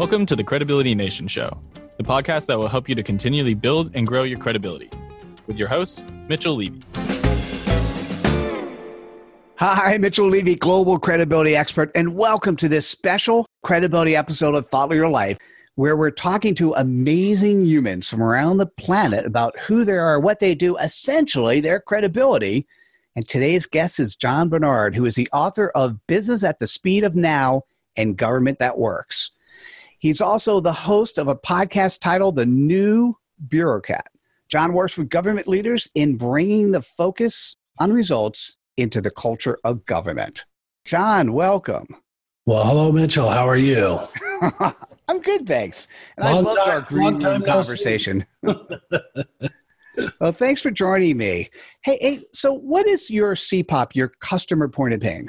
Welcome to the Credibility Nation Show, the podcast that will help you to continually build and grow your credibility. With your host, Mitchell Levy. Hi, Mitchell Levy, global credibility expert, and welcome to this special credibility episode of Thought Leader Life, where we're talking to amazing humans from around the planet about who they are, what they do, essentially their credibility. And today's guest is John Bernard, who is the author of Business at the Speed of Now and Government That Works. He's also the host of a podcast titled The New Bureaucrat. John works with government leaders in bringing the focus on results into the culture of government. John, welcome. Well, hello, Mitchell. How are you? I'm good, thanks. And I loved time, our green room conversation. well, thanks for joining me. Hey, hey, so what is your CPOP, your customer point of pain?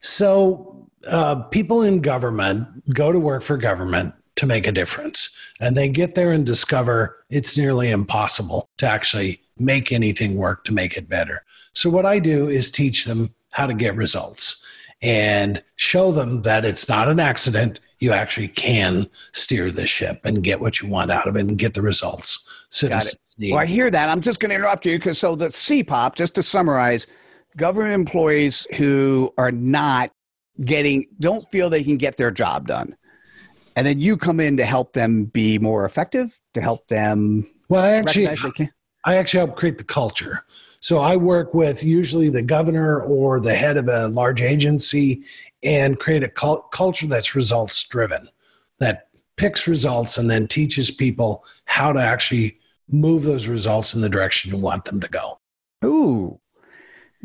So, uh, people in government go to work for government to make a difference, and they get there and discover it's nearly impossible to actually make anything work to make it better. So, what I do is teach them how to get results and show them that it's not an accident. You actually can steer the ship and get what you want out of it and get the results. Got it. Well, I hear that. I'm just going to interrupt you because so the CPOP, just to summarize, government employees who are not getting, don't feel they can get their job done. And then you come in to help them be more effective, to help them. Well, I actually, I actually help create the culture. So I work with usually the governor or the head of a large agency and create a cult- culture that's results driven, that picks results and then teaches people how to actually move those results in the direction you want them to go. Ooh,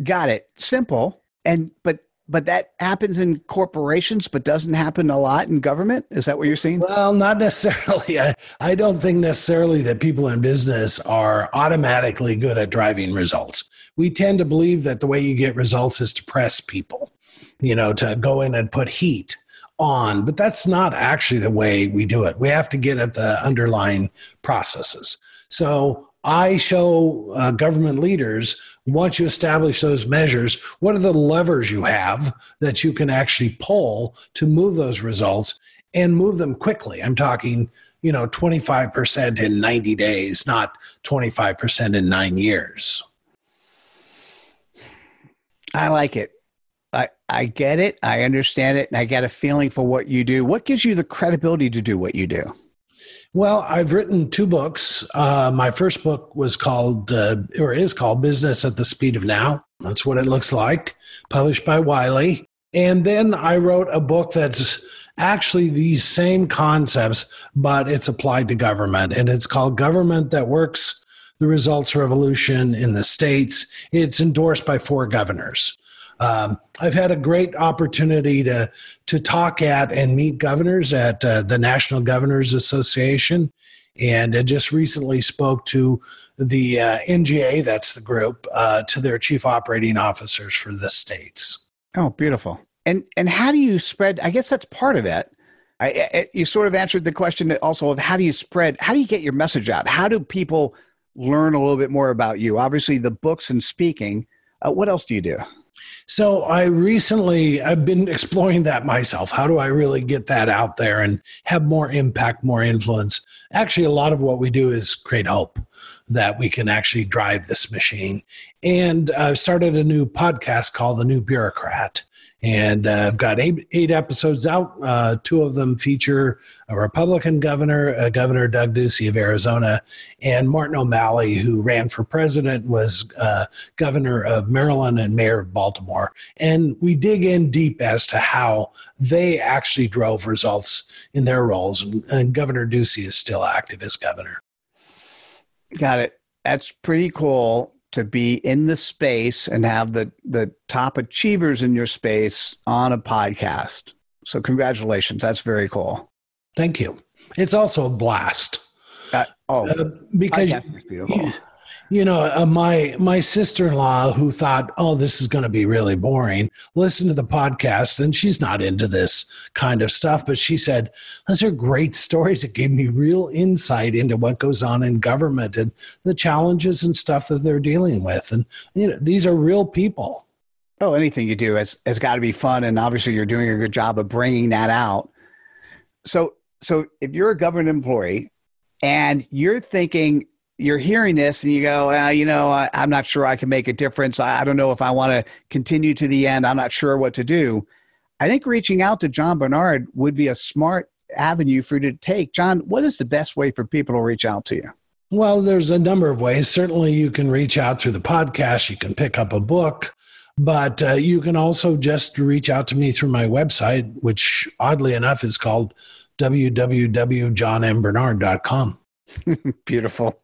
got it. Simple. And, but but that happens in corporations but doesn't happen a lot in government? Is that what you're saying well not necessarily. I, I don't think necessarily that people in business are automatically good at driving results. We tend to believe that the way you get results is to press people you know to go in and put heat on but that's not actually the way we do it. We have to get at the underlying processes. So I show uh, government leaders once you establish those measures, what are the levers you have that you can actually pull to move those results and move them quickly? I'm talking, you know, 25% in 90 days, not 25% in nine years. I like it. I, I get it. I understand it. And I get a feeling for what you do. What gives you the credibility to do what you do? Well, I've written two books. Uh, my first book was called, uh, or is called Business at the Speed of Now. That's what it looks like, published by Wiley. And then I wrote a book that's actually these same concepts, but it's applied to government. And it's called Government That Works The Results Revolution in the States. It's endorsed by four governors. Um, I've had a great opportunity to to talk at and meet governors at uh, the National Governors Association, and I just recently spoke to the uh, NGA, that's the group, uh, to their chief operating officers for the states. Oh, beautiful! And and how do you spread? I guess that's part of it. I, I, you sort of answered the question also of how do you spread? How do you get your message out? How do people learn a little bit more about you? Obviously, the books and speaking. Uh, what else do you do? So I recently I've been exploring that myself. How do I really get that out there and have more impact, more influence? Actually, a lot of what we do is create hope that we can actually drive this machine. And I've started a new podcast called The New Bureaucrat and uh, I've got eight, eight episodes out. Uh, two of them feature a Republican governor, uh, Governor Doug Ducey of Arizona, and Martin O'Malley, who ran for president, was uh, governor of Maryland and mayor of Baltimore. And we dig in deep as to how they actually drove results in their roles. And, and Governor Ducey is still active as governor. Got it. That's pretty cool to be in the space and have the the top achievers in your space on a podcast. So congratulations, that's very cool. Thank you. It's also a blast. Uh, oh, uh, because you, you know, uh, my my sister in law who thought, "Oh, this is going to be really boring," listened to the podcast, and she's not into this kind of stuff. But she said, "Those are great stories. It gave me real insight into what goes on in government and the challenges and stuff that they're dealing with. And you know, these are real people." Oh, anything you do has has got to be fun, and obviously, you're doing a good job of bringing that out. So, So if you're a government employee and you're thinking, you're hearing this and you go, well, you know, I, am not sure I can make a difference. I, I don't know if I want to continue to the end. I'm not sure what to do. I think reaching out to John Bernard would be a smart avenue for you to take. John, what is the best way for people to reach out to you? Well, there's a number of ways. Certainly, you can reach out through the podcast, you can pick up a book, but uh, you can also just reach out to me through my website, which oddly enough is called www.johnmbernard.com. Beautiful.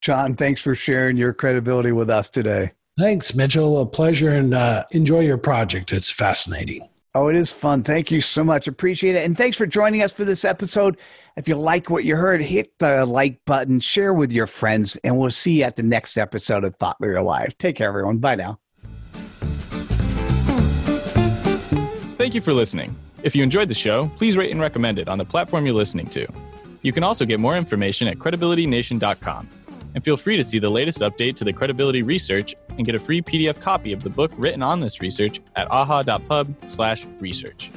John, thanks for sharing your credibility with us today. Thanks, Mitchell. A pleasure and uh, enjoy your project. It's fascinating. Oh, it is fun. Thank you so much. Appreciate it. And thanks for joining us for this episode. If you like what you heard, hit the like button, share with your friends, and we'll see you at the next episode of Thought Leader Live. Take care, everyone. Bye now. Thank you for listening. If you enjoyed the show, please rate and recommend it on the platform you're listening to. You can also get more information at credibilitynation.com. And feel free to see the latest update to the credibility research and get a free PDF copy of the book written on this research at aha.pub/research.